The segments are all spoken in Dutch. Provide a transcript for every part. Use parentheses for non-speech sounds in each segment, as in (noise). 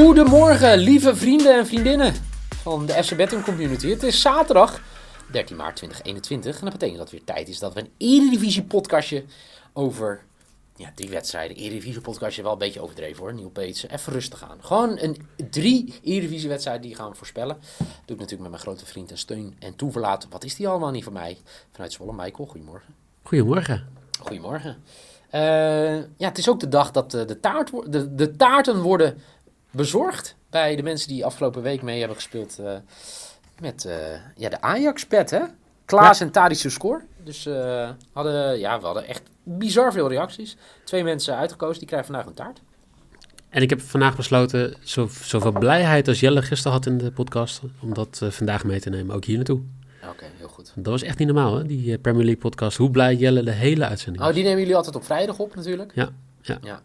Goedemorgen, lieve vrienden en vriendinnen van de FC Betting Community. Het is zaterdag 13 maart 2021 en dat betekent dat het weer tijd is dat we een Eredivisie podcastje over ja, drie wedstrijden. Eredivisie podcastje wel een beetje overdreven hoor, Nieuw Peetsen. Even rustig aan. Gewoon een drie Eredivisie wedstrijden die gaan we voorspellen. Dat doe ik natuurlijk met mijn grote vriend en steun en toeverlaat. Wat is die allemaal niet van mij? Vanuit Zwolle, Michael, goedemorgen. Goedemorgen. Goedemorgen. Uh, ja, het is ook de dag dat de, de, taart, de, de taarten worden bezorgd bij de mensen die afgelopen week mee hebben gespeeld uh, met uh, ja, de Ajax-pet, hè? Klaas ja. en Tadische score. Dus uh, hadden, ja, we hadden echt bizar veel reacties. Twee mensen uitgekozen, die krijgen vandaag een taart. En ik heb vandaag besloten, zo, zoveel blijheid als Jelle gisteren had in de podcast, om dat vandaag mee te nemen, ook hier naartoe. Oké, heel goed. Dat was echt niet normaal, hè, die Premier League podcast. Hoe blij Jelle de hele uitzending Oh, die nemen jullie altijd op vrijdag op natuurlijk? Ja. Ja. ja.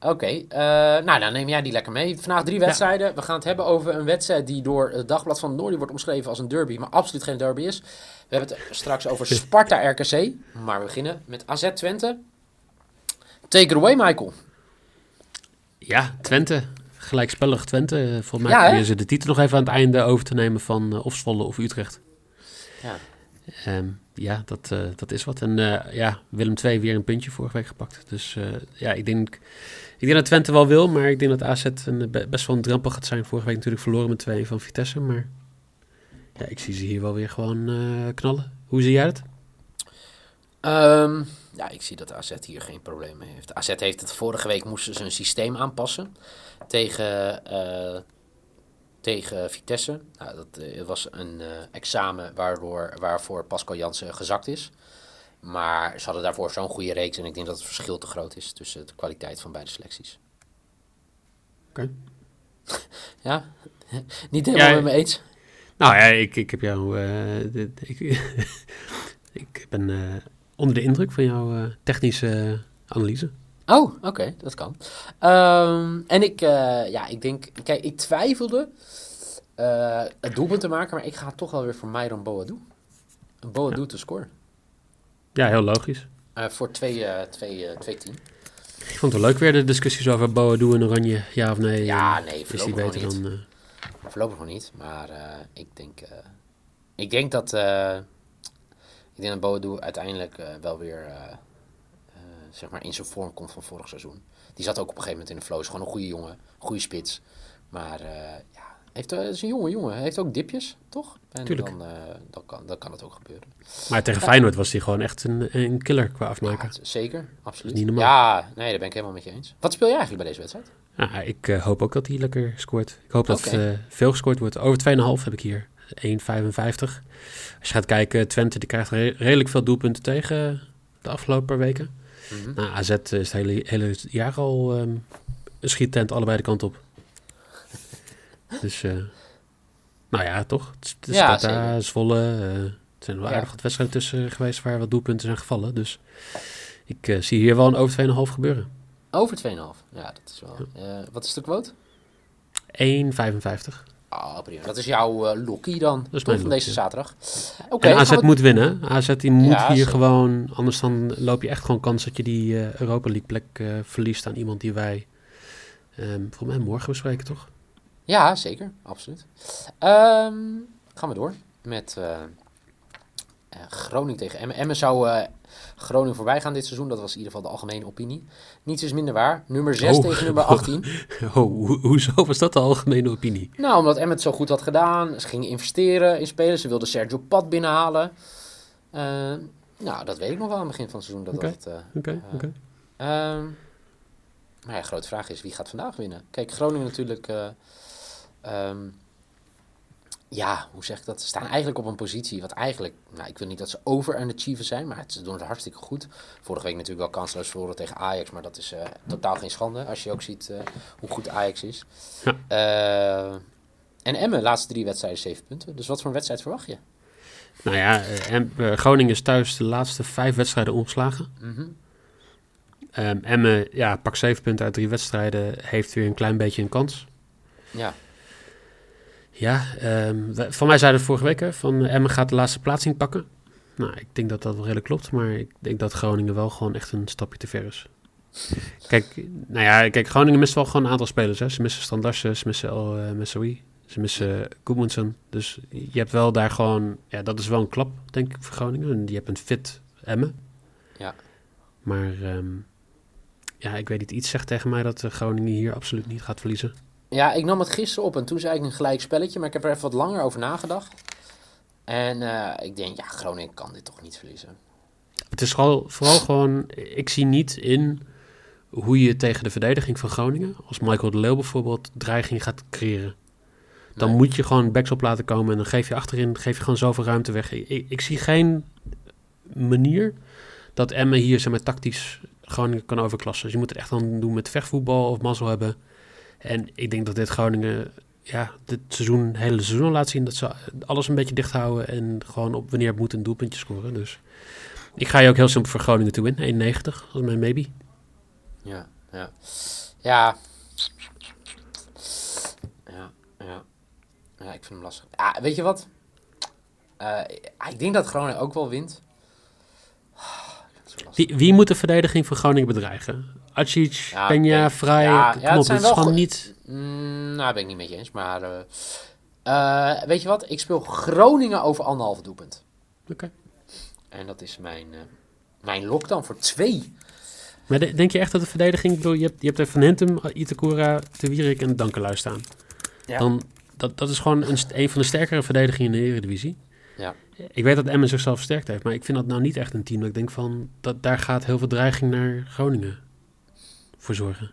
Oké, okay, uh, nou dan neem jij die lekker mee. Vandaag drie wedstrijden. Ja. We gaan het hebben over een wedstrijd die door het Dagblad van het Noorden wordt omschreven als een derby, maar absoluut geen derby is. We hebben het straks over (laughs) Sparta RKC, maar we beginnen met AZ Twente. Take it away, Michael. Ja, Twente. Gelijkspellig Twente. Volgens mij ja, ze de titel nog even aan het einde over te nemen van uh, of Zwolle of Utrecht. Ja. Um, ja, dat, uh, dat is wat. En uh, ja, Willem II weer een puntje vorige week gepakt. Dus uh, ja, ik denk, ik denk dat Twente wel wil, maar ik denk dat AZ een, best wel een drempel gaat zijn. Vorige week natuurlijk verloren met 2 van Vitesse, maar ja, ik zie ze hier wel weer gewoon knallen. Hoe zie jij het? Um, ja, ik zie dat AZ hier geen probleem mee heeft. AZ heeft het vorige week moesten ze een systeem aanpassen tegen tegen Vitesse. Nou, dat uh, was een uh, examen waardoor, waarvoor Pascal Jansen gezakt is. Maar ze hadden daarvoor zo'n goede reeks en ik denk dat het verschil te groot is tussen de kwaliteit van beide selecties. Oké. Okay. (laughs) ja, (laughs) niet helemaal ja, met me eens. Nou ja, ik, ik heb jou. Uh, de, ik, (laughs) ik ben onder de indruk van jouw technische analyse. Oh, oké, okay, dat kan. Um, en ik, uh, ja, ik denk, kijk, ik twijfelde uh, het doelpunt te maken, maar ik ga toch wel weer voor Myron Boadu. Boadu ja. te scoren. Ja, heel logisch. Uh, voor 2-10. Ik vond het leuk weer de discussies over Boadu en Oranje, ja of nee. Ja, nee, voorlopig is die beter dan... Voorlopig nog niet, maar ik denk, ik denk dat, ik denk dat Boadu uiteindelijk wel weer zeg maar in zijn vorm komt van vorig seizoen. Die zat ook op een gegeven moment in de flow. Is gewoon een goede jongen, goede spits. Maar uh, ja, heeft, uh, is een jonge jongen. Heeft ook dipjes, toch? En Tuurlijk. Dan, uh, dan, kan, dan kan het ook gebeuren. Maar tegen Feyenoord was hij gewoon echt een, een killer qua afmaken. Ja, zeker, absoluut. Niet normaal. Ja, nee, daar ben ik helemaal met je eens. Wat speel jij eigenlijk bij deze wedstrijd? Ik uh, hoop ook dat hij lekker scoort. Ik hoop okay. dat uh, veel gescoord wordt. Over 2,5 heb ik hier. 1,55. Als je gaat kijken, Twente die krijgt re redelijk veel doelpunten tegen de afgelopen weken. Mm -hmm. nou, AZ is het hele, hele jaar al um, een schiettent allebei de kant op. (laughs) dus, uh, nou ja, toch? Het is ja, Zwolle. Uh, er zijn wel ja. aardig wat wedstrijden tussen geweest waar wat doelpunten zijn gevallen. Dus ik uh, zie hier wel een over 2,5 gebeuren. Over 2,5? Ja, dat is wel... Ja. wat is de quote? 1,55. Oh, prima. Dat is jouw uh, dan, dat is van lokkie. deze zaterdag. Okay, en AZ we... moet winnen. AZ die moet ja, hier zeker. gewoon, anders dan loop je echt gewoon kans dat je die uh, Europa League plek uh, verliest aan iemand die wij um, volgens mij morgen bespreken, toch? Ja, zeker. Absoluut. Um, gaan we door met Groningen tegen Emmen. Emmen zou Groningen voorbij gaan dit seizoen. Dat was in ieder geval de algemene opinie. Niets is minder waar. Nummer 6 oh. tegen nummer 18. (laughs) Oh, ho, hoezo was dat de algemene opinie? Nou, omdat Emmet het zo goed had gedaan. Ze gingen investeren in spelers. Ze wilden Sergio Pat binnenhalen. Uh, nou, dat weet ik nog wel aan het begin van het seizoen. Dat okay. dat uh, okay, uh, okay. Um, maar ja, grote vraag is, wie gaat vandaag winnen? Kijk, Groningen natuurlijk... Um, ja, hoe zeg ik dat? Ze staan eigenlijk op een positie wat eigenlijk, nou, ik wil niet dat ze over aan achieven zijn, maar ze doen het hartstikke goed. Vorige week natuurlijk wel kansloos verloren tegen Ajax, maar dat is uh, totaal geen schande als je ook ziet uh, hoe goed Ajax is. Ja. Uh, en Emmen, laatste drie wedstrijden, zeven punten. Dus wat voor een wedstrijd verwacht je? Nou ja, Groningen is thuis de laatste vijf wedstrijden omgeslagen. Mm -hmm. um, Emmen, ja, pak zeven punten uit drie wedstrijden, heeft weer een klein beetje een kans. Ja. Ja, um, we, van mij zeiden vorige week hè, van Emmen gaat de laatste plaatsing pakken. Nou, ik denk dat dat wel redelijk klopt, maar ik denk dat Groningen wel gewoon echt een stapje te ver is. Kijk, nou ja, kijk, Groningen mist wel gewoon een aantal spelers. Hè. Ze missen Standarsen, ze missen El uh, Messaoui, ze missen Goodmanson. Dus je hebt wel daar gewoon, ja, dat is wel een klap, denk ik, voor Groningen. En je hebt een fit Emmen. Ja. Maar ehm, ja, ik weet niet, iets zegt tegen mij dat Groningen hier absoluut niet gaat verliezen. Ja, ik nam het gisteren op en toen zei ik een gelijk spelletje, maar ik heb er even wat langer over nagedacht. En uh, ik denk, ja, Groningen kan dit toch niet verliezen. Het is vooral, vooral gewoon, ik zie niet in hoe je tegen de verdediging van Groningen, als Michael de Leeuw bijvoorbeeld, dreiging gaat creëren. Dan Nee. moet je gewoon backs op laten komen en dan geef je achterin geef je gewoon zoveel ruimte weg. Ik, ik, zie geen manier dat Emmen hier zeg maar, tactisch Groningen kan overklassen. Dus je moet het echt dan doen met vechtvoetbal of mazzel hebben. En ik denk dat dit Groningen ja, dit seizoen, het hele seizoen laat zien dat ze alles een beetje dicht houden en gewoon op wanneer het moet een doelpuntje scoren. Dus ik ga je ook heel simpel voor Groningen toe in. 1,90 als mijn maybe. Ja, ja. Ja. Ja, ja. Ja, ik vind hem lastig. Ja, weet je wat? Eh, ik denk dat Groningen ook wel wint. Ah, ik vind het zo lastig. Wie, wie moet de verdediging van Groningen bedreigen? Acic, Ja, Peña. Vrij, Ja, ja, het zijn wel gewoon niet... Mm, nou, ben ik niet met je eens. Maar eh, eh, weet je wat? Ik speel Groningen over anderhalve doelpunt. Oké. En dat is mijn, eh mijn lock dan voor twee. Maar de- denk je echt dat de verdediging... ik bedoel, Je hebt, je hebt er Van Hentum, Itakura, Te Wierik en Dankelui staan. Ja. Dan, dat, dat is gewoon een, een van de sterkere verdedigingen in de Eredivisie. Ja. Ik weet dat Emmen zichzelf versterkt heeft, maar ik vind dat nou niet echt een team. Dat ik denk van, dat, daar gaat heel veel dreiging naar Groningen voor zorgen.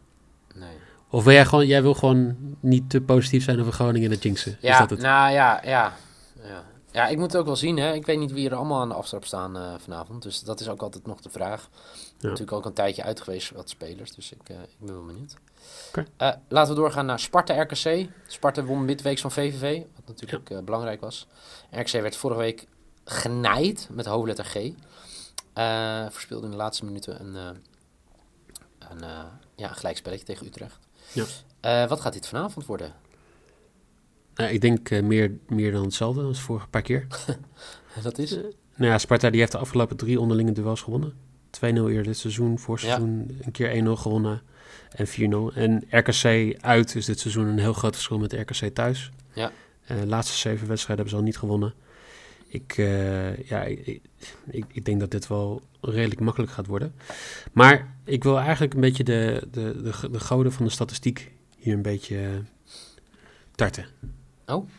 Nee. Of wil jij gewoon, jij wil gewoon niet te positief zijn over Groningen en de jinxen? is Ja, dat het? nou ja, ja, ja. Ja, ik moet het ook wel zien. Hè. Ik weet niet wie er allemaal aan de aftrap staan eh, vanavond. Dus dat is ook altijd nog de vraag. Natuurlijk ook een tijdje uit geweest, wat spelers. Dus ik, eh, ik ben wel benieuwd. Eh, laten we doorgaan naar Sparta-RKC. Sparta won midweeks van VVV, wat natuurlijk eh, belangrijk was. RKC werd vorige week genaaid met hoofdletter G. Verspeelde in de laatste minuten een, een, ja, een gelijkspelletje tegen Utrecht. Ja. Wat gaat dit vanavond worden? Nou, ik denk meer, meer dan hetzelfde als vorige paar keer. (laughs) Dat is... Nou ja, Sparta die heeft de afgelopen drie onderlinge duels gewonnen. 2-0 eerder dit seizoen, voor Ja. seizoen een keer 1-0 gewonnen en 4-0. En RKC uit is dit seizoen een heel groot verschil met RKC thuis. Ja. Eh, de laatste zeven wedstrijden hebben ze al niet gewonnen. Ik, eh, ja, ik, ik, ik denk dat dit wel redelijk makkelijk gaat worden. Maar ik wil eigenlijk een beetje de, de, de, de goden van de statistiek hier een beetje eh, tarten. Oh.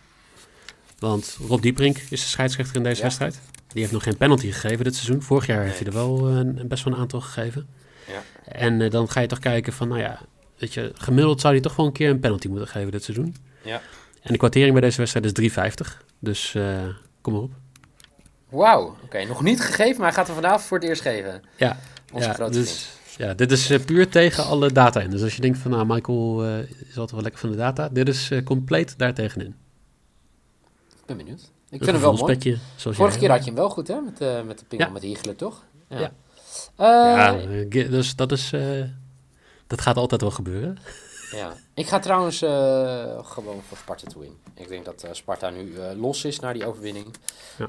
Want Rob Dieprink is de scheidsrechter in deze Ja. wedstrijd. Die heeft nog geen penalty gegeven dit seizoen. Vorig jaar heeft hij er wel eh, een, best wel een aantal gegeven. Ja. En eh, dan ga je toch kijken van, nou ja, weet je, gemiddeld zou hij toch wel een keer een penalty moeten geven dit seizoen. Ja. En de kwartering bij deze wedstrijd is 3,50. Dus eh, kom maar op. Wauw, oké. Nog niet gegeven, maar hij gaat er vanavond voor het eerst geven. Ja, Onze ja, grote dus, ja, dit is puur tegen alle data in. Dus als je denkt van, nou, Michael is altijd wel lekker van de data. Dit is compleet daartegenin. Ik ben benieuwd. Ik vind hem wel mooi. Vorige keer had je hem wel goed, hè? Met, eh, met de pingel, Ja. met Hiegelen, toch? Ja. Ja. Eh, Ja, ja. eh, dus dat is... dat gaat altijd wel gebeuren. Ik ga trouwens gewoon voor Sparta to win. Ik denk dat Sparta nu los is na die overwinning.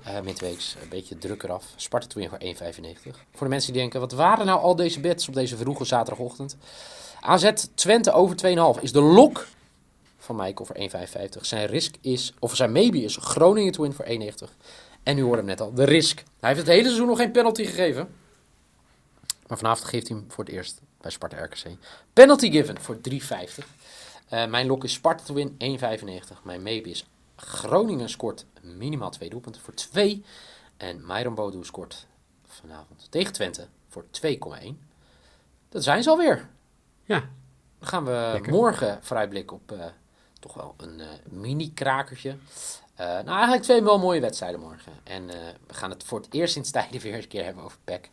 Ja. Midweeks een beetje druk eraf. Sparta to win voor 1,95. Voor de mensen die denken, wat waren nou al deze bets op deze vroege zaterdagochtend? AZ Twente over 2,5 is de lok van Michael voor 1,55. Zijn risk is, of zijn maybe is Groningen to win voor 1,90. En nu hoorde hem net al, de risk. Hij heeft het hele seizoen nog geen penalty gegeven. Maar vanavond geeft hij hem voor het eerst bij Sparta RKC. Penalty given voor 3,50. Eh, mijn lok is Sparta to win 1,95. Mijn maybe is Groningen scoort minimaal twee doelpunten voor 2. En Myron Bodu scoort vanavond tegen Twente voor 2,1. Dat zijn ze alweer. Ja, Dan gaan we Lekker. morgen vooruitblikken op eh, toch wel een eh, mini-krakertje. Eh, nou, eigenlijk twee wel mooie wedstrijden morgen. En eh, we gaan het voor het eerst sinds tijden (laughs) weer eens een keer hebben over PEC.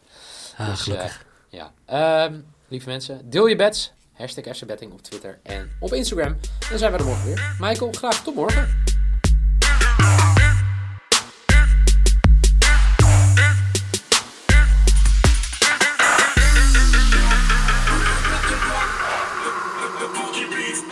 ah, Dus, gelukkig. Ja, Ehm, lieve mensen, deel je bets. Hashtag FCBetting op Twitter en op Instagram. Dan zijn we er morgen weer. Michael, graag tot morgen.